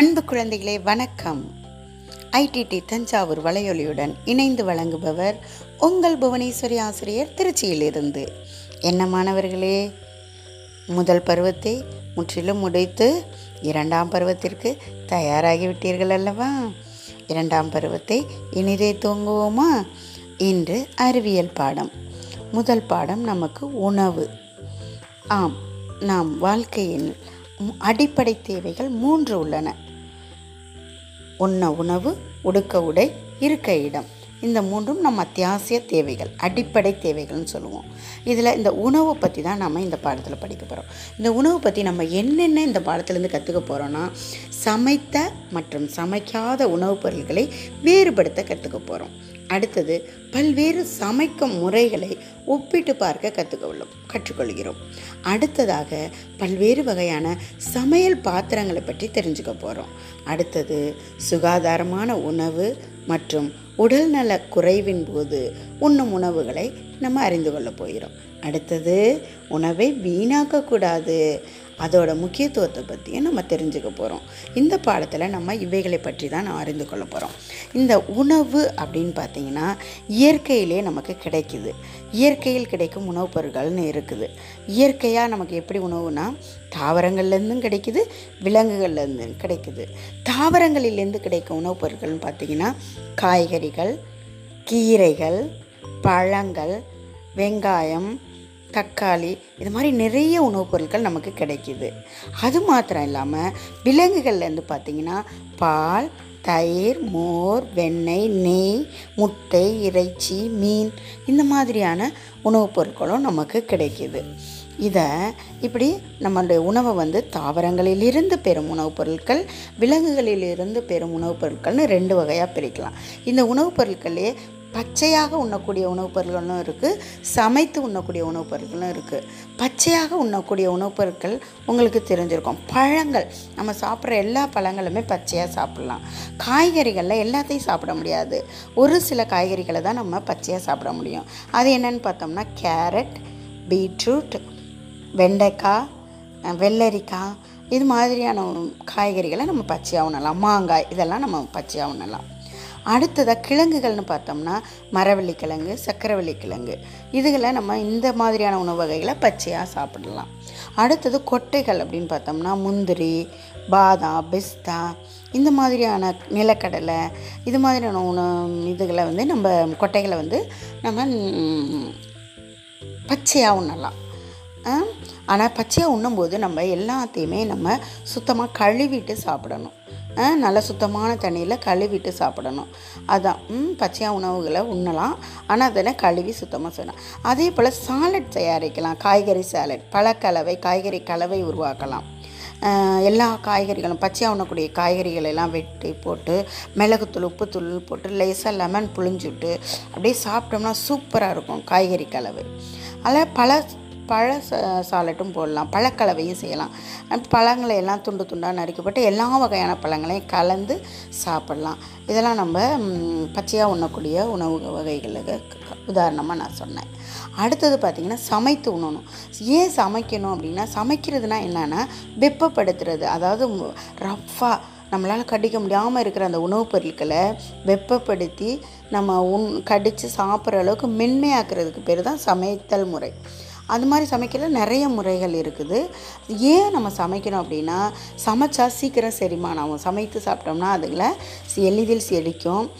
அன்பு குழந்தைகளே வணக்கம். ஐடிடி தஞ்சாவூர் வலையொலியுடன் இணைந்து வழங்குபவர் உங்கள் புவனேஸ்வரி ஆசிரியர் திருச்சியிலிருந்து. என்ன மாணவர்களே முதல் பருவத்தை முற்றிலும் முடித்து இரண்டாம் பருவத்திற்கு தயாராகிவிட்டீர்கள் அல்லவா? இரண்டாம் பருவத்தை இனிதே தூங்குவோமா இன்று அறிவியல் பாடம். முதல் பாடம் நமக்கு உணவு. ஆம் நாம் வாழ்க்கையில் அடிப்படை தேவைகள் மூன்று உள்ளன. உண்ண உணவு உடுக்க உடை இருக்க இடம். இந்த மூன்றும் நம்ம அத்தியாவசிய தேவைகள் அடிப்படை தேவைகள்னு சொல்லுவோம். இதில் இந்த உணவை பற்றி தான் நம்ம இந்த பாடத்தில் படிக்க போகிறோம் இந்த உணவை பற்றி நம்ம என்னென்ன இந்த பாடத்துலேருந்து கற்றுக்க போகிறோன்னா சமைத்த மற்றும் சமைக்காத உணவுப் பொருட்களை வேறுபடுத்த கற்றுக்க போகிறோம் அடுத்தது பல்வேறு சமைக்கும் முறைகளை ஒப்பிட்டு பார்க்க கற்றுக்கொள்ளும் கற்றுக்கொள்கிறோம். அடுத்ததாக பல்வேறு வகையான சமையல் பாத்திரங்களை பற்றி தெரிஞ்சுக்க போகிறோம் அடுத்தது சுகாதாரமான உணவு மற்றும் உடல்நல குறைவின் போது உண்ணும் உணவுகளை நம்ம அறிந்து கொள்ள போகிறோம். அடுத்தது உணவை வீணாக்கக்கூடாது அதோட முக்கியத்துவத்தை பற்றியும் நம்ம தெரிஞ்சுக்க போகிறோம் இந்த பாடத்தில் நம்ம இவைகளை பற்றி தான் நான் அறிந்து கொள்ள போகிறோம் இந்த உணவு அப்படின்னு பார்த்தீங்கன்னா இயற்கையிலே நமக்கு கிடைக்குது. இயற்கையில் கிடைக்கும் உணவுப் பொருட்கள்னு இருக்குது. இயற்கையாக நமக்கு எப்படி உணவுனா தாவரங்கள்லேருந்தும் கிடைக்குது விலங்குகள்லேருந்தும் கிடைக்குது. தாவரங்களிலேருந்து கிடைக்கும் உணவுப் பொருட்கள்னு பார்த்தீங்கன்னா காய்கறிகள் கீரைகள் பழங்கள் வெங்காயம் தக்காளி இது மாதிரி நிறைய உணவுப் பொருட்கள் நமக்கு கிடைக்கிது. அது மாத்திரம் இல்லாமல் விலங்குகள்லேருந்து பார்த்திங்கன்னா பால் தயிர் மோர் வெண்ணெய் நெய் முட்டை இறைச்சி மீன் இந்த மாதிரியான உணவுப் பொருட்களும் நமக்கு கிடைக்கிது. இதை இப்படி நம்மளுடைய உணவை வந்து தாவரங்களிலிருந்து பெறும் உணவுப் பொருட்கள் விலங்குகளிலிருந்து பெறும் உணவுப் பொருட்கள்னு ரெண்டு வகையாக பிரிக்கலாம். இந்த உணவுப் பொருட்களே பச்சையாக உண்ணக்கூடிய உணவுப் பொருட்களும் இருக்குது சமைத்து உண்ணக்கூடிய உணவுப் பொருட்களும் இருக்குது பச்சையாக உண்ணக்கூடிய உணவுப் பொருட்கள் உங்களுக்கு தெரிஞ்சிருக்கும். பழங்கள் நம்ம சாப்பிட்ற எல்லா பழங்களுமே பச்சையாக சாப்பிட்லாம். காய்கறிகளில் எல்லாத்தையும் சாப்பிட முடியாது. ஒரு சில காய்கறிகளை தான் நம்ம பச்சையாக சாப்பிட முடியும். அது என்னென்னு பார்த்தோம்னா கேரட் பீட்ரூட் வெண்டைக்காய் வெள்ளரிக்காய் இது மாதிரியான காய்கறிகளை நம்ம பச்சையாக உண்ணலாம். மாங்காய் இதெல்லாம் நம்ம பச்சையாக உண்ணலாம். அடுத்ததாக கிழங்குகள்னு பார்த்தோம்னா மரவள்ளி கிழங்கு சக்கரவள்ளி கிழங்கு. இதுகளை நம்ம இந்த மாதிரியான உணவு வகைகளை பச்சையாக சாப்பிடலாம். அடுத்தது கொட்டைகள் அப்படின்னு பார்த்தோம்னா முந்திரி பாதாம் பிஸ்தா இந்த மாதிரியான நிலக்கடலை இது மாதிரியான உணவு இதுகளை வந்து நம்ம கொட்டைகளை வந்து நம்ம பச்சையாக உண்ணலாம். ஆனால் பச்சையாக உண்ணும்போது நம்ம எல்லாத்தையுமே நம்ம சுத்தமாக கழுவிட்டு சாப்பிடணும். நல்ல சுத்தமான தண்ணியில் கழுவிட்டு சாப்பிடணும். அதான் ம், பச்சையாக உணவுகளை உண்ணலாம். ஆனால் அதனை கழுவி சுத்தமாக செய்யணும். அதே போல் சாலட் தயாரிக்கலாம். காய்கறி சாலட் பழக்கலவை காய்கறி கலவை உருவாக்கலாம். எல்லா காய்கறிகளும் பச்சையாக உண்ணக்கூடிய காய்கறிகள் எல்லாம் வெட்டி போட்டு மிளகுத்தூள் உப்புத்தூள் போட்டு லேசாக லெமன் புழிஞ்சுட்டு அப்படியே சாப்பிட்டோம்னா சூப்பராக இருக்கும் காய்கறி கலவை. அதில் பல பழ ச- சாலட்டும் போடலாம் பழக்கலவையும் செய்யலாம். பழங்களை எல்லாம் துண்டு துண்டாக நறுக்கப்பட்டு எல்லா வகையான பழங்களையும் கலந்து சாப்பிடலாம். இதெல்லாம் நம்ம பச்சையாக உண்ணக்கூடிய உணவு வகைகளுக்கு உதாரணமாக நான் சொன்னேன். அடுத்தது பார்த்திங்கன்னா சமைத்து உண்ணணும். ஏன் சமைக்கணும் அப்படின்னா சமைக்கிறதுனா என்னென்னா வெப்பப்படுத்துறது. அதாவது ரஃப்பாக நம்மளால் கடிக்க முடியாமல் இருக்கிற அந்த உணவுப் பொருட்களை வெப்பப்படுத்தி நம்ம உண் கடித்து சாப்பிட்ற அளவுக்கு மென்மையாக்குறதுக்கு பேர் தான் சமைத்தல் முறை. அது மாதிரி சமைக்கிறது நிறைய முறைகள் இருக்குது. ஏன் நம்ம சமைக்கணும் அப்படின்னா சமைச்சா சீக்கிரம் செரிமானம் ஆகும். சமைத்து சாப்பிட்டோம்னா அதுல எளிதில் செரிக்கும்.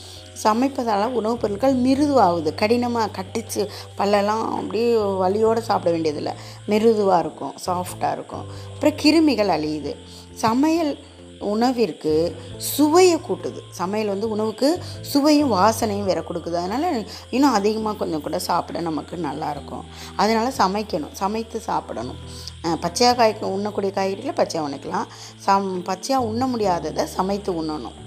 சமைப்பதால் உணவுப் பொருட்கள் மிருதுவாகுது. கடினமாக கட்டிச்சு பல்லெல்லாம் அப்படியே வலியோடு சாப்பிட வேண்டியதில்லை. மிருதுவாக இருக்கும் சாஃப்டாக இருக்கும். அப்புறம் கிருமிகள் அழியுது. சமையல் உணவிற்கு சுவையை கூட்டுது. சமையல் வந்து உணவுக்கு சுவையும் வாசனையும் வேற கொடுக்குது. அதனால் இன்னும் அதிகமாக கொஞ்சம் கூட சாப்பிட நமக்கு நல்லாயிருக்கும் அதனால் சமைக்கணும். சமைத்து சாப்பிடணும். பச்சையாக காய் உண்ணக்கூடிய காய்கறிகளை பச்சையாக உண்ணிக்கலாம். சம் பச்சையாக உண்ண முடியாததை சமைத்து உண்ணணும்.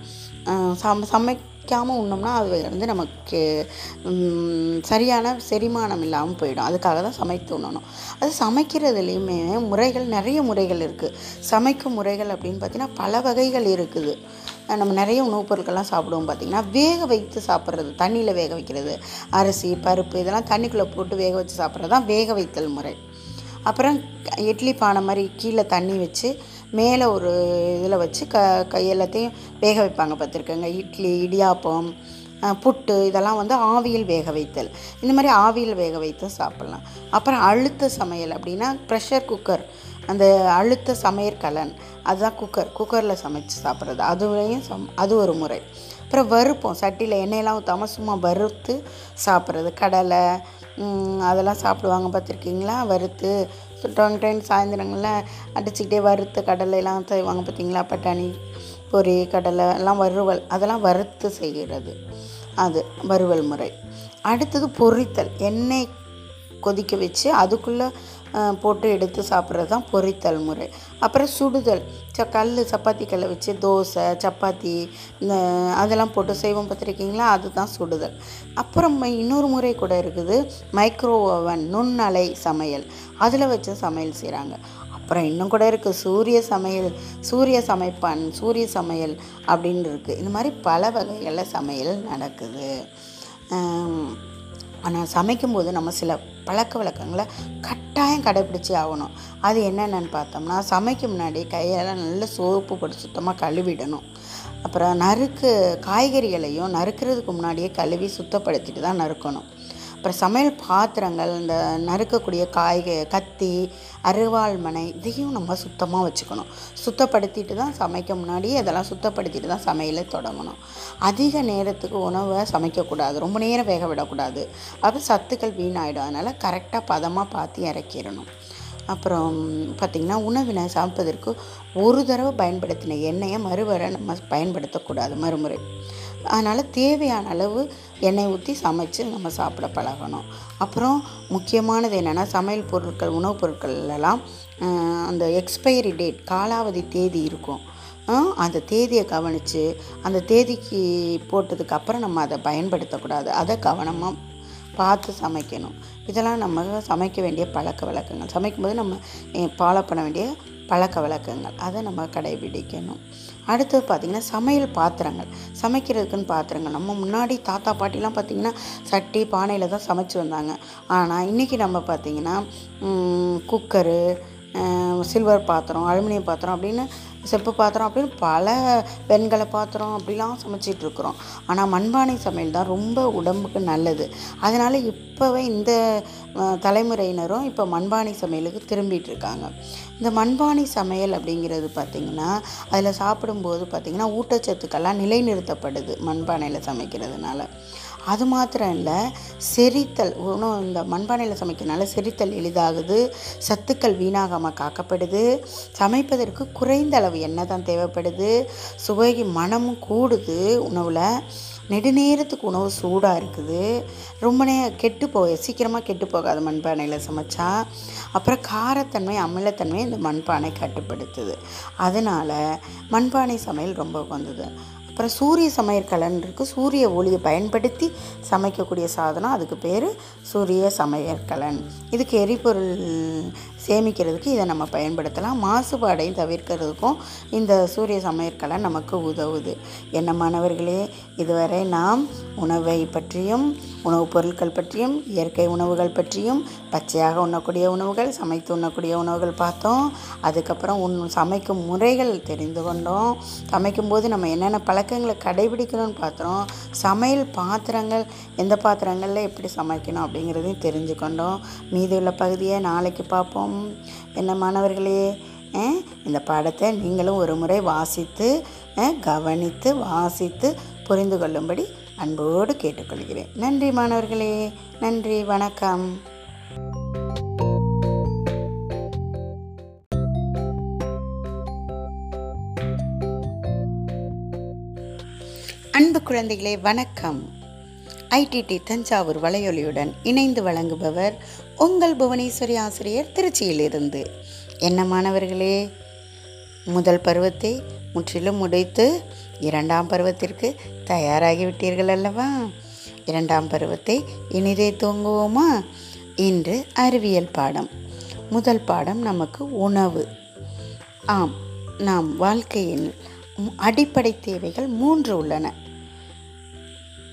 அஹ் சமை சமைக்காமல் உண்ணோம்னா அது வந்து நமக்கு சரியான செரிமானம் இல்லாமல் போயிடும். அதுக்காக தான் சமைத்து உண்ணணும். அது சமைக்கிறதுலேயுமே முறைகள் நிறைய முறைகள் இருக்குது சமைக்கும் முறைகள் அப்படின்னு பார்த்தீங்கன்னா பல வகைகள் இருக்குது. நம்ம நிறைய உணவுப் பொருட்கள்லாம் சாப்பிடுவோம் பார்த்திங்கன்னா வேக வைத்து சாப்பிட்றது தண்ணியில் வேக வைக்கிறது அரிசி பருப்பு இதெல்லாம் தண்ணிக்குள்ளே போட்டு வேக வச்சு சாப்பிட்றது தான் வேக வைத்தல் முறை. அப்புறம் இட்லி பானை மாதிரி கீழே தண்ணி வச்சு மேலே ஒரு இதில் வச்சு க கை எல்லாத்தையும் வேக வைப்பாங்க பார்த்துருக்கேங்க. இட்லி இடியாப்பம் புட்டு இதெல்லாம் வந்து ஆவியில் வேக வைத்தல். இந்த மாதிரி ஆவியில் வேக வைத்து சாப்பிட்லாம். அப்புறம் அழுத்த சமையல் அப்படின்னா ப்ரெஷர் குக்கர் அந்த அழுத்த சமையற்கலன் அதுதான் குக்கர் குக்கரில் சமைச்சு சாப்பிட்றது. அதுலேயும் சம் அது ஒரு முறை. அப்புறம் வறுப்போம். சட்டியில் எண்ணெயெல்லாம் ஊற்றாமல் சும்மா வறுத்து சாப்பிட்றது. கடலை அதெல்லாம் சாப்பிடுவாங்க பார்த்துருக்கீங்களா? வறுத்து டைம் டைம் சாயந்தரங்களில் அடிச்சுக்கிட்டே வறுத்து கடலைலாம் செய்வாங்க பார்த்தீங்களா? பட்டாணி பொரி கடலை எல்லாம் வறுவல். அதெல்லாம் வறுத்து செய்கிறது. அது வறுவல் முறை. அடுத்தது பொரித்தல். எண்ணெய் கொதிக்க வச்சு அதுக்குள்ளே போட்டு எடுத்து சாப்பிட்றது தான் பொரித்தல் முறை. அப்புறம் சுடுதல். ச கல் சப்பாத்தி கல்லை வச்சு தோசை சப்பாத்தி இந்த அதெல்லாம் போட்டு செய்வோம் பார்த்துருக்கீங்களா? அதுதான் சுடுதல். அப்புறம் இன்னொரு முறை கூட இருக்குது. மைக்ரோ ஓவன் நுண்ணலை சமையல். அதில் வச்சு சமையல் செய்கிறாங்க அப்புறம் இன்னும் கூட இருக்குது சூரிய சமையல் சூரிய சமைப்பான் சூரிய சமையல் அப்படின்னு இருக்குது இந்த மாதிரி பல வகைகளில் சமையல் நடக்குது. ஆனால் சமைக்கும்போது நம்ம சில பழக்க வழக்கங்களை கட்டாயம் கடைப்பிடிச்சி ஆகணும். அது என்னென்னு பார்த்தோம்னா சமைக்க முன்னாடி கையெல்லாம் நல்ல சோப்பு போட்டு சுத்தமாக கழுவிடணும். அப்புறம் நறுக்கு காய்கறிகளையும் நறுக்கிறதுக்கு முன்னாடியே கழுவி சுத்தப்படுத்திட்டு தான் நறுக்கணும். அப்புறம் சமையல் பாத்திரங்கள் இந்த நறுக்கக்கூடிய காய்க கத்தி அருவாள் மனை இதையும் நம்ம சுத்தமாக வச்சுக்கணும். சுத்தப்படுத்திட்டு தான் சமைக்க முன்னாடி அதெல்லாம் சுத்தப்படுத்திட்டு தான் சமையலை தொடங்கணும். அதிக நேரத்துக்கு உணவை சமைக்கக்கூடாது. ரொம்ப நேரம் வேக விடக்கூடாது. அப்போ சத்துக்கள் வீணாயிடும். அதனால் கரெக்டாக பதமாக பார்த்து இறக்கிடணும். அப்புறம் பார்த்திங்கன்னா உணவினை சமைப்பதற்கு ஒரு தடவை பயன்படுத்தின எண்ணெயை மறுவரை நம்ம பயன்படுத்தக்கூடாது. மறுமுறை. அதனால் தேவையான அளவு எண்ணெய் ஊற்றி சமைச்சு நம்ம சாப்பிட பழகணும். அப்புறம் முக்கியமானது என்னென்னா சமையல் பொருட்கள் உணவுப் பொருட்கள்லாம் அந்த எக்ஸ்பைரி டேட் காலாவதி தேதி இருக்கும். அந்த தேதியை கவனித்து அந்த தேதிக்கு போட்டதுக்கு அப்புறம் நம்ம அதை பயன்படுத்தக்கூடாது. அதை கவனமாக பார்த்து சமைக்கணும். இதெல்லாம் நம்ம சமைக்க வேண்டிய பழக்க வழக்கங்கள். சமைக்கும்போது நம்ம ஃபாலோ பண்ண வேண்டிய பழக்க வழக்கங்கள். அதை நம்ம கடைபிடிக்கணும். அடுத்தது பார்த்திங்கன்னா சமையல் பாத்திரங்கள். சமைக்கிறதுக்குன்னு பாத்திரங்கள். நம்ம முன்னாடி தாத்தா பாட்டிலாம் பார்த்திங்கன்னா சட்டி பானையில் தான் சமைச்சு வந்தாங்க. ஆனால் இன்றைக்கி நம்ம பார்த்திங்கன்னா குக்கரு சில்வர் பாத்திரம் அலுமினியம் பாத்திரம் அப்படின்னு செப்பு பாத்திரம் அப்படின்னு பல வெண்கல பாத்திரம் அப்படிலாம் சமைச்சிட்டு இருக்கிறோம். ஆனால் மண்பானை சமையல் தான் ரொம்ப உடம்புக்கு நல்லது. அதனால் இப்போவே இந்த தலைமுறையினரும் இப்போ மண்பானை சமையலுக்கு திரும்பிகிட்ருக்காங்க இந்த மண்பானை சமையல் அப்படிங்கிறது பார்த்திங்கன்னா அதில் சாப்பிடும்போது பார்த்திங்கன்னா ஊட்டச்சத்துக்கெல்லாம் நிலைநிறுத்தப்படுது மண்பானையில் சமைக்கிறதுனால. அது மாத்திரம் இல்லை செரித்தல் உணவு இந்த மண்பானையில் சமைக்கிறனால செரித்தல் எளிதாகுது சத்துக்கள் வீணாகாமல் காக்கப்படுது சமைப்பதற்கு குறைந்த அளவு எண்ணெய் தான் தேவைப்படுது சுவைக்கு மனமும் கூடுது உணவில் நெடுநேரத்துக்கு உணவு சூடாக இருக்குது ரொம்ப நே கெட்டு போக சீக்கிரமாக கெட்டு போகாது மண்பானையில் சமைச்சா அப்புறம் காரத்தன்மை அமிலத்தன்மை இந்த மண்பானை கட்டுப்படுத்துது. அதனால் மண்பானை சமையல் ரொம்ப வந்தது அப்புறம் சூரிய சமையற்கலன் இருக்குது சூரிய ஒளியை பயன்படுத்தி சமைக்கக்கூடிய சாதனம் அதுக்கு பேர் சூரிய சமையற்கலன் இதுக்கு எரிபொருள் சேமிக்கிறதுக்கு இதை நம்ம பயன்படுத்தலாம். மாசுபாடையும் தவிர்க்கிறதுக்கும் இந்த சூரிய சமையற்கலை நமக்கு உதவுது. என்ன மாணவர்களே இதுவரை நாம் உணவை பற்றியும் உணவுப் பொருட்கள் பற்றியும் இயற்கை உணவுகள் பற்றியும் பச்சையாக உண்ணக்கூடிய உணவுகள் சமைத்து உண்ணக்கூடிய உணவுகள் பார்த்தோம். அதுக்கப்புறம் உன் சமைக்கும் முறைகள் தெரிந்து கொண்டோம். சமைக்கும்போது நம்ம என்னென்ன பழக்கங்களை கடைபிடிக்கணும்னு பார்த்தோம் சமையல் பாத்திரங்கள் எந்த பாத்திரங்களில் எப்படி சமைக்கணும் அப்படிங்கிறதையும் தெரிஞ்சு கொண்டோம் மீதி உள்ள பகுதியை நாளைக்கு பார்ப்போம். என்ன மாணவர்களே இந்த பாடத்தை நீங்களும் ஒரு முறை வாசித்து கவனித்து வாசித்து புரிந்து கொள்ளும்படி அன்போடு கேட்டுக்கொள்கிறேன். நன்றி மாணவர்களே நன்றி வணக்கம். அன்பு குழந்தைகளே வணக்கம். ஐடிடி தஞ்சாவூர் வலையொலியுடன் இணைந்து வழங்குபவர் உங்கள் புவனேஸ்வரி ஆசிரியர் திருச்சியிலிருந்து. என்ன மாணவர்களே முதல் பருவத்தை முற்றிலும் முடித்து இரண்டாம் பருவத்திற்கு தயாராகிவிட்டீர்கள் அல்லவா? இரண்டாம் பருவத்தை இனிதே தூங்குவோமா இன்று அறிவியல் பாடம். முதல் பாடம் நமக்கு உணவு. ஆம் நாம் வாழ்க்கையில் அடிப்படை தேவைகள் மூன்று உள்ளன.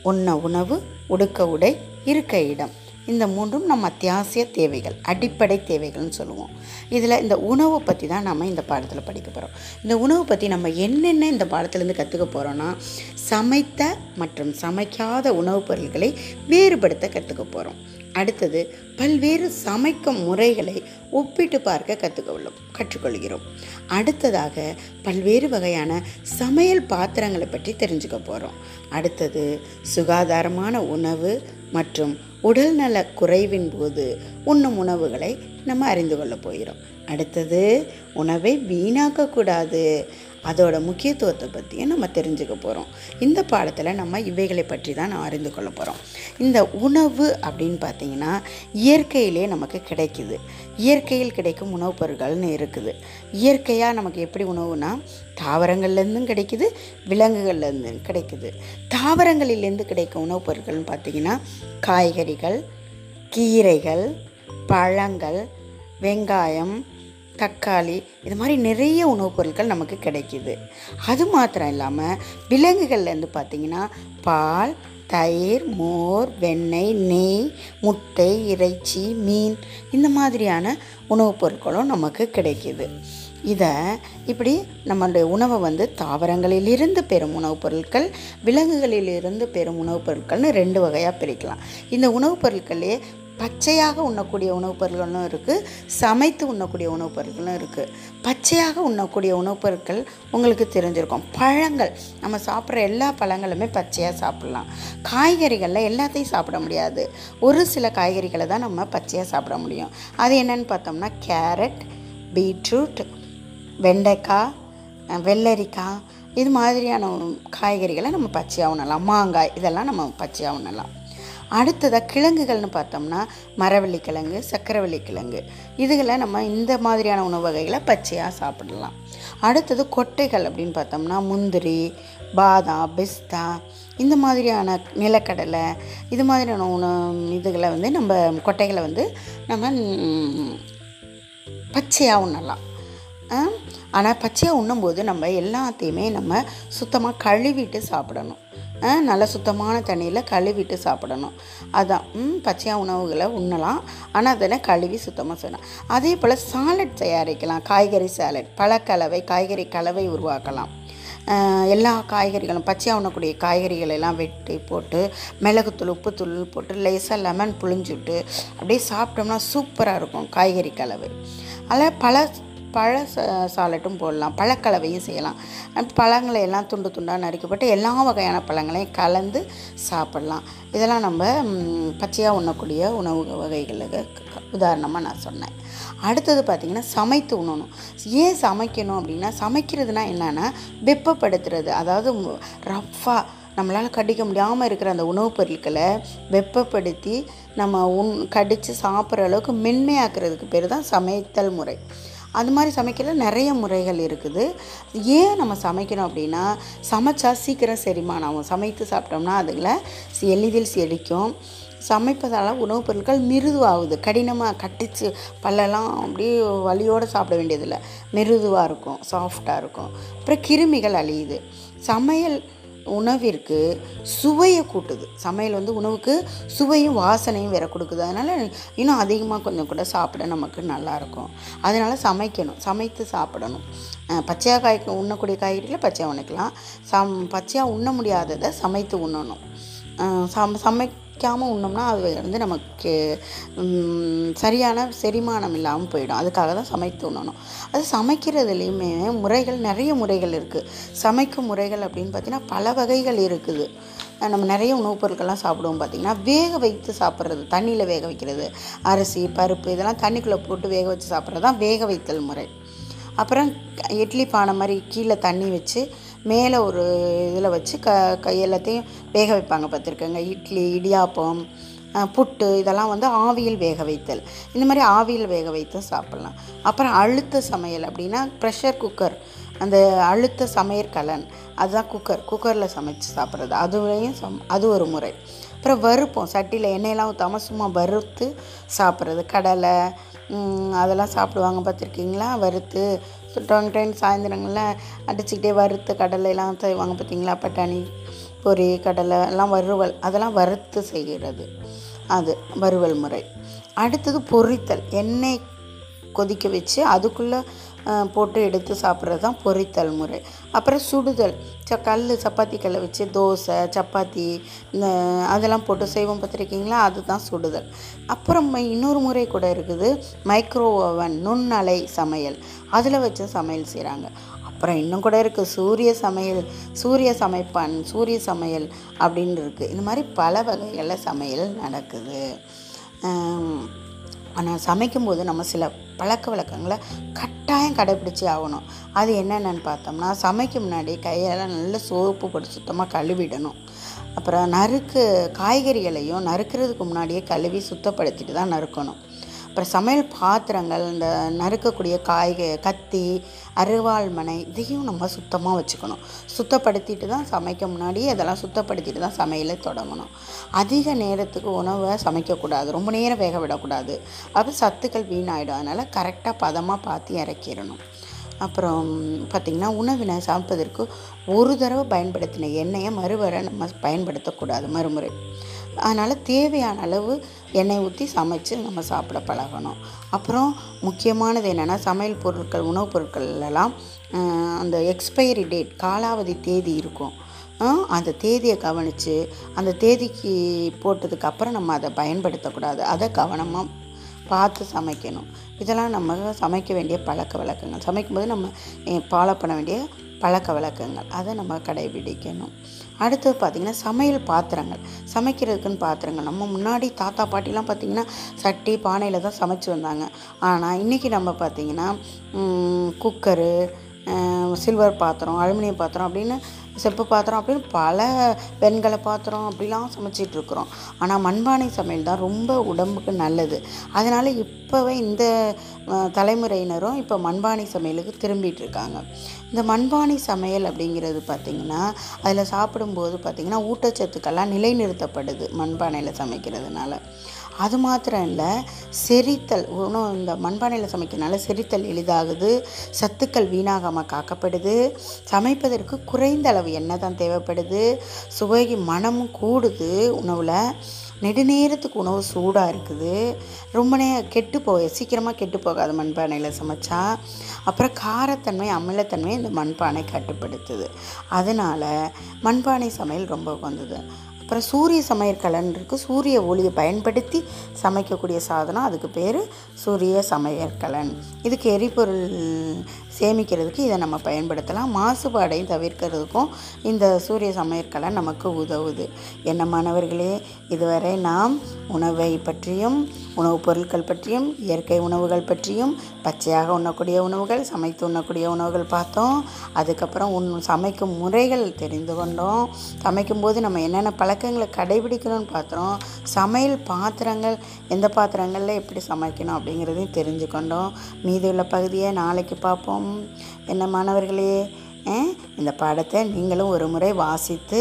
உண்ண உணவு உடுக்க உடை இருக்க இடம். இந்த மூன்றும் நம்ம அத்தியாவசிய தேவைகள் அடிப்படை தேவைகள்னு சொல்லுவோம். இதில் இந்த உணவை பற்றி தான் நம்ம இந்த பாடத்தில் படிக்க போகிறோம் இந்த உணவை பற்றி நம்ம என்னென்ன இந்த பாடத்துலேருந்து கற்றுக்க போகிறோன்னா சமைத்த மற்றும் சமைக்காத உணவுப் பொருட்களை வேறுபடுத்த கற்றுக்க போகிறோம் அடுத்தது பல்வேறு சமைக்கும் முறைகளை ஒப்பிட்டு பார்க்க கற்றுக்கொள்ளும் கற்றுக்கொள்கிறோம். அடுத்ததாக பல்வேறு வகையான சமையல் பாத்திரங்களை பற்றி தெரிஞ்சுக்க போகிறோம் அடுத்தது சுகாதாரமான உணவு மற்றும் உடல்நல குறைவின் போது உண்ணும் உணவுகளை நம்ம அறிந்து கொள்ள போகிறோம். அடுத்தது உணவை வீணாக்கக்கூடாது அதோட முக்கியத்துவத்தை பற்றியும் நம்ம தெரிஞ்சுக்க போகிறோம் இந்த பாடத்தில் நம்ம இவைகளை பற்றி தான் நான் அறிந்து கொள்ள போகிறோம் இந்த உணவு அப்படின்னு பார்த்தீங்கன்னா இயற்கையிலே நமக்கு கிடைக்குது. இயற்கையில் கிடைக்கும் உணவுப் பொருட்கள்னு இருக்குது. இயற்கையாக நமக்கு எப்படி உணவுனா தாவரங்கள்லேருந்தும் கிடைக்குது விலங்குகள்லேருந்தும் கிடைக்குது. தாவரங்களிலேருந்து கிடைக்கும் உணவுப் பொருட்கள்னு பார்த்திங்கன்னா காய்கறிகள் கீரைகள் பழங்கள் வெங்காயம் தக்காளி இது மாதிரி நிறைய உணவுப் பொருட்கள் நமக்கு கிடைக்கிது. அது மாத்திரம் இல்லாமல் விலங்குகள்லேருந்து பார்த்திங்கன்னா பால் தயிர் மோர் வெண்ணெய் நெய் முட்டை இறைச்சி மீன் இந்த மாதிரியான உணவுப் பொருட்களும் நமக்கு கிடைக்கிது. இதை இப்படி நம்மளுடைய உணவை வந்து தாவரங்களிலிருந்து பெறும் உணவுப் பொருட்கள் விலங்குகளிலிருந்து பெறும் உணவுப் பொருட்கள்னு ரெண்டு வகையாக பிரிக்கலாம். இந்த உணவுப் பொருட்களே பச்சையாக உண்ணக்கூடிய உணவுப் பொருட்களும் இருக்குது சமைத்து உண்ணக்கூடிய உணவுப் பொருட்களும் இருக்குது பச்சையாக உண்ணக்கூடிய உணவுப் பொருட்கள் உங்களுக்கு தெரிஞ்சிருக்கும். பழங்கள் நம்ம சாப்பிட்ற எல்லா பழங்களுமே பச்சையாக சாப்பிட்லாம். காய்கறிகளில் எல்லாத்தையும் சாப்பிட முடியாது. ஒரு சில காய்கறிகளை தான் நம்ம பச்சையாக சாப்பிட முடியும். அது என்னென்னு பார்த்தோம்னா கேரட் பீட்ரூட் வெண்டைக்காய் வெள்ளரிக்காய் இது மாதிரியான காய்கறிகளை நம்ம பச்சையாக உண்ணலாம். மாங்காய் இதெல்லாம் நம்ம பச்சையாக உண்ணலாம். அடுத்ததாக கிழங்குகள்னு பார்த்தோம்னா மரவள்ளி கிழங்கு சக்கரவள்ளி கிழங்கு இதுகளை நம்ம இந்த மாதிரியான உணவு வகைகளை பச்சையாக சாப்பிடலாம். அடுத்தது கொட்டைகள் அப்படின்னு பார்த்தோம்னா முந்திரி பாதாம் பிஸ்தா இந்த மாதிரியான நிலக்கடலை இது மாதிரியான உணவு இதுகளை வந்து நம்ம கொட்டைகளை வந்து நம்ம பச்சையாக உண்ணலாம். ஆனால் பச்சையாக உண்ணும்போது நம்ம எல்லாத்தையுமே நம்ம சுத்தமாக கழுவிட்டு சாப்பிடணும். நல்ல சுத்தமான தண்ணியில் கழுவிட்டு சாப்பிடணும். அதான் பச்சையாக உணவுகளை உண்ணலாம். ஆனால் அதனை கழுவி சுத்தமாக செய்யணும். அதே போல் சாலட் தயாரிக்கலாம். காய்கறி சாலட் பழக்கலவை காய்கறி கலவை உருவாக்கலாம். எல்லா காய்கறிகளும் பச்சையாக உண்ணக்கூடிய காய்கறிகள் எல்லாம் வெட்டி போட்டு மிளகுத்தூள் உப்புத்தூள் போட்டு லேசாக லெமன் புழிஞ்சுட்டு அப்படியே சாப்பிட்டோம்னா சூப்பராக இருக்கும் காய்கறி கலவை. அதில் பல பழ சாலட்டும் போடலாம் பழக்கலவையும் செய்யலாம். பழங்களை எல்லாம் துண்டு துண்டாக நறுக்கப்பட்டு எல்லா வகையான பழங்களையும் கலந்து சாப்பிடலாம். இதெல்லாம் நம்ம பச்சையாக உண்ணக்கூடிய உணவு வகைகளுக்கு உதாரணமாக நான் சொன்னேன். அடுத்தது பார்த்திங்கன்னா சமைத்து உண்ணணும். ஏன் சமைக்கணும் அப்படின்னா சமைக்கிறதுனா என்னென்னா வெப்பப்படுத்துறது. அதாவது ரஃப்பாக நம்மளால் கடிக்க முடியாமல் இருக்கிற அந்த உணவுப் பொருட்களை வெப்பப்படுத்தி நம்ம உண் கடித்து சாப்பிட்ற அளவுக்கு மென்மையாக்குறதுக்கு பேர் தான் சமைத்தல் முறை. அது மாதிரி சமைக்கிற நிறைய முறைகள் இருக்குது. ஏன் நம்ம சமைக்கணும் அப்படின்னா சமைச்சா சீக்கிரம் செரிமானம் ஆகும். சமைத்து சாப்பிட்டோம்னா அதில் எளிதில் செழிக்கும் சமைப்பதால் உணவுப் பொருட்கள் மிருதுவாகுது. கடினமாக கட்டிச்சு பல்லெல்லாம் அப்படியே வலியோடு சாப்பிட வேண்டியதில்லை. மிருதுவாக இருக்கும் சாஃப்டாக இருக்கும். அப்புறம் கிருமிகள் அழியுது. சமையல் உணவிற்கு சுவையை கூட்டுது. சமையல் வந்து உணவுக்கு சுவையும் வாசனையும் வேற கொடுக்குது. அதனால் இன்னும் அதிகமாக கொஞ்சம் கூட சாப்பிட நமக்கு நல்லாயிருக்கும் அதனால் சமைக்கணும். சமைத்து சாப்பிடணும். பச்சையாக காய் உண்ணக்கூடிய காய்கறிகளை பச்சையாக உண்ணிக்கலாம். சம் பச்சையாக உண்ண முடியாததை சமைத்து உண்ணணும். சம் சமைக்காமல் உண்ணோம்னா அது வந்து நமக்கு சரியான செரிமானம் இல்லாமல் போயிடும். அதுக்காக தான் சமைத்து உண்ணணும். அது சமைக்கிறதுலேயுமே முறைகள் நிறைய முறைகள் இருக்குது சமைக்கும் முறைகள் அப்படின்னு பார்த்தீங்கன்னா பல வகைகள் இருக்குது. நம்ம நிறைய உணவுப் பொருட்கள்லாம் சாப்பிடுவோம் பார்த்திங்கன்னா வேக வைத்து சாப்பிட்றது தண்ணியில் வேக வைக்கிறது அரிசி பருப்பு இதெல்லாம் தண்ணிக்குள்ளே போட்டு வேக வச்சு சாப்பிட்றது தான் வேக வைத்தல் முறை. அப்புறம் இட்லி பானை மாதிரி கீழே தண்ணி வச்சு மேலே ஒரு இதில் வச்சு க கையெல்லாத்தையும் எல்லாத்தையும் வேக வைப்பாங்க பார்த்துருக்கேங்க. இட்லி இடியாப்பம் புட்டு இதெல்லாம் வந்து ஆவியில் வேக வைத்தல். இந்த மாதிரி ஆவியில் வேக வைத்து சாப்பிட்லாம். அப்புறம் அழுத்த சமையல் அப்படின்னா ப்ரெஷர் குக்கர் அந்த அழுத்த சமையற்கலன் அதுதான் குக்கர் குக்கரில் சமைச்சு சாப்பிட்றது. அதுலேயும் சம் அது ஒரு முறை. அப்புறம் வறுப்போம். சட்டியில் எண்ணெயெல்லாம் ஊற்றாமல் சும்மா வறுத்து சாப்பிட்றது. கடலை அதெல்லாம் சாப்பிடுவாங்க பார்த்துருக்கீங்களா? வறுத்து டைம் டைம் சாயந்தரங்களில் அடிச்சுக்கிட்டே வறுத்து கடலைலாம் செய்வாங்க பார்த்தீங்களா? பட்டாணி பொரி கடலை எல்லாம் வறுவல். அதெல்லாம் வறுத்து செய்கிறது. அது வறுவல் முறை. அடுத்தது பொரித்தல். எண்ணெய் கொதிக்க வச்சு அதுக்குள்ளே போட்டு எடுத்து சாப்பிட்றது தான் பொரித்தல் முறை. அப்புறம் சுடுதல். ச கல் சப்பாத்தி கல்லை வச்சு தோசை சப்பாத்தி இந்த அதெல்லாம் போட்டு செய்வோம் பார்த்துருக்கீங்களா? அதுதான் சுடுதல். அப்புறம் இன்னொரு முறை கூட இருக்குது. மைக்ரோ ஓவன் நுண்ணலை சமையல். அதில் வச்சு சமையல் செய்கிறாங்க அப்புறம் இன்னும் கூட இருக்குது சூரிய சமையல் சூரிய சமைப்பான் சூரிய சமையல் அப்படின்னு இருக்குது இந்த மாதிரி பல வகைகளில் சமையல் நடக்குது. ஆனால் சமைக்கும்போது நம்ம சில பழக்க வழக்கங்களை கட்டாயம் கடைப்பிடிச்சி ஆகணும். அது என்னென்னு பார்த்தோம்னா சமைக்க முன்னாடி கையெல்லாம் நல்ல சோப்பு போட்டு சுத்தமாக கழுவிடணும். அப்புறம் நறுக்கு காய்கறிகளையும் நறுக்கிறதுக்கு முன்னாடியே கழுவி சுத்தப்படுத்திட்டு தான் நறுக்கணும். அப்புறம் சமையல் பாத்திரங்கள் இந்த நறுக்கக்கூடிய காய்க கத்தி அருவாள்மனை இதையும் நம்ம சுத்தமாக வச்சுக்கணும். சுத்தப்படுத்திட்டு தான் சமைக்க முன்னாடி அதெல்லாம் சுத்தப்படுத்திட்டு தான் சமையலை தொடங்கணும். அதிக நேரத்துக்கு உணவை சமைக்கக்கூடாது. ரொம்ப நேரம் வேக விடக்கூடாது. அப்போ சத்துக்கள் வீணாயிடும். அதனால் கரெக்டாக பதமாக பார்த்து இறக்கிடணும். அப்புறம் பார்த்திங்கன்னா உணவினை சமைப்பதற்கு ஒரு தடவை பயன்படுத்தின எண்ணெயை மறுவரை நம்ம பயன்படுத்தக்கூடாது. மறுமுறை. அதனால் தேவையான அளவு எண்ணெய் ஊற்றி சமைச்சு நம்ம சாப்பிட பழகணும். அப்புறம் முக்கியமானது என்னென்னா சமையல் பொருட்கள் உணவுப் பொருட்கள்லாம் அந்த எக்ஸ்பைரி டேட் காலாவதி தேதி இருக்கும். அந்த தேதியை கவனித்து அந்த தேதிக்கு போட்டதுக்கு அப்புறம் நம்ம அதை பயன்படுத்தக்கூடாது. அதை கவனமாக பார்த்து சமைக்கணும். இதெல்லாம் நம்ம சமைக்க வேண்டிய பழக்க வழக்கங்கள். சமைக்கும்போது நம்ம ஃபாலோ பண்ண வேண்டிய பழக்க வழக்கங்கள். அதை நம்ம கடைபிடிக்கணும். அடுத்தது பார்த்திங்கன்னா சமையல் பாத்திரங்கள். சமைக்கிறதுக்குன்னு பாத்திரங்கள். நம்ம முன்னாடி தாத்தா பாட்டிலாம் பார்த்திங்கன்னா சட்டி பானையில் தான் சமைச்சு வந்தாங்க. ஆனால் இன்றைக்கி நம்ம பார்த்திங்கன்னா குக்கரு சில்வர் பாத்திரம் அலுமினியம் பாத்திரம் அப்படின்னு செப்பு பாத்திரம் அப்படின்னு பல வெண்கல பாத்திரம் அப்படிலாம் சமைச்சிட்ருக்குறோம் ஆனால் மண்பானை சமையல் தான் ரொம்ப உடம்புக்கு நல்லது. அதனால் இப்போவே இந்த தலைமுறையினரும் இப்போ மண்பானை சமையலுக்கு திரும்பிட்டு இருக்காங்க. இந்த மண்பானை சமையல் அப்படிங்கிறது பார்த்திங்கன்னா அதில் சாப்பிடும்போது பார்த்திங்கன்னா ஊட்டச்சத்துக்கெல்லாம் நிலைநிறுத்தப்படுது மண்பானையில் சமைக்கிறதுனால. அது மாத்திரம் இல்லை செரித்தல் உணவு இந்த மண்பானையில் சமைக்கிறதுனால செரித்தல் எளிதாகுது சத்துக்கள் வீணாகாமல் காக்கப்படுது சமைப்பதற்கு குறைந்த அளவு எண்ணெய் தான் தேவைப்படுது சுவைக்கு மனமும் கூடுது உணவில் நெடுநேரத்துக்கு உணவு சூடாக இருக்குது ரொம்ப நே கெட்டு போக சீக்கிரமாக கெட்டு போகாது மண்பானையில் சமைச்சா அப்புறம் காரத்தன்மை அமிலத்தன்மை இந்த மண்பானை கட்டுப்படுத்துது. அதனால் மண்பானை சமையல் ரொம்ப வந்தது அப்புறம் சூரிய சமையற்கலன் இருக்குது சூரிய ஒளியை பயன்படுத்தி சமைக்கக்கூடிய சாதனம் அதுக்கு பேர் சூரிய சமையற்கலன் இதுக்கு எரிபொருள் சேமிக்கிறதுக்கு இதை நம்ம பயன்படுத்தலாம். மாசுபாடையும் தவிர்க்கிறதுக்கும் இந்த சூரிய சமையற்கலை நமக்கு உதவுது. என்ன மாணவர்களே இதுவரை நாம் உணவை பற்றியும் உணவுப் பொருட்கள் பற்றியும் இயற்கை உணவுகள் பற்றியும் பச்சையாக உண்ணக்கூடிய உணவுகள் சமைத்து உண்ணக்கூடிய உணவுகள் பார்த்தோம். அதுக்கப்புறம் உன் சமைக்கும் முறைகள் தெரிந்து கொண்டோம். சமைக்கும்போது நம்ம என்னென்ன பழக்கங்களை கடைபிடிக்கணும்னு பார்த்தோம் சமையல் பாத்திரங்கள் எந்த பாத்திரங்களில் எப்படி சமைக்கணும் அப்படிங்கிறதையும் தெரிஞ்சுக்கொண்டோம். மீதி உள்ள பகுதியை நாளைக்கு பார்ப்போம். என்ன மாணவர்களே இந்த பாடத்தை நீங்களும் ஒரு முறை வாசித்து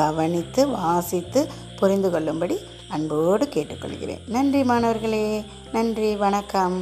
கவனித்து வாசித்து புரிந்து கொள்ளும்படி அன்போடு கேட்டுக்கொள்கிறேன். நன்றி மாணவர்களே நன்றி வணக்கம்.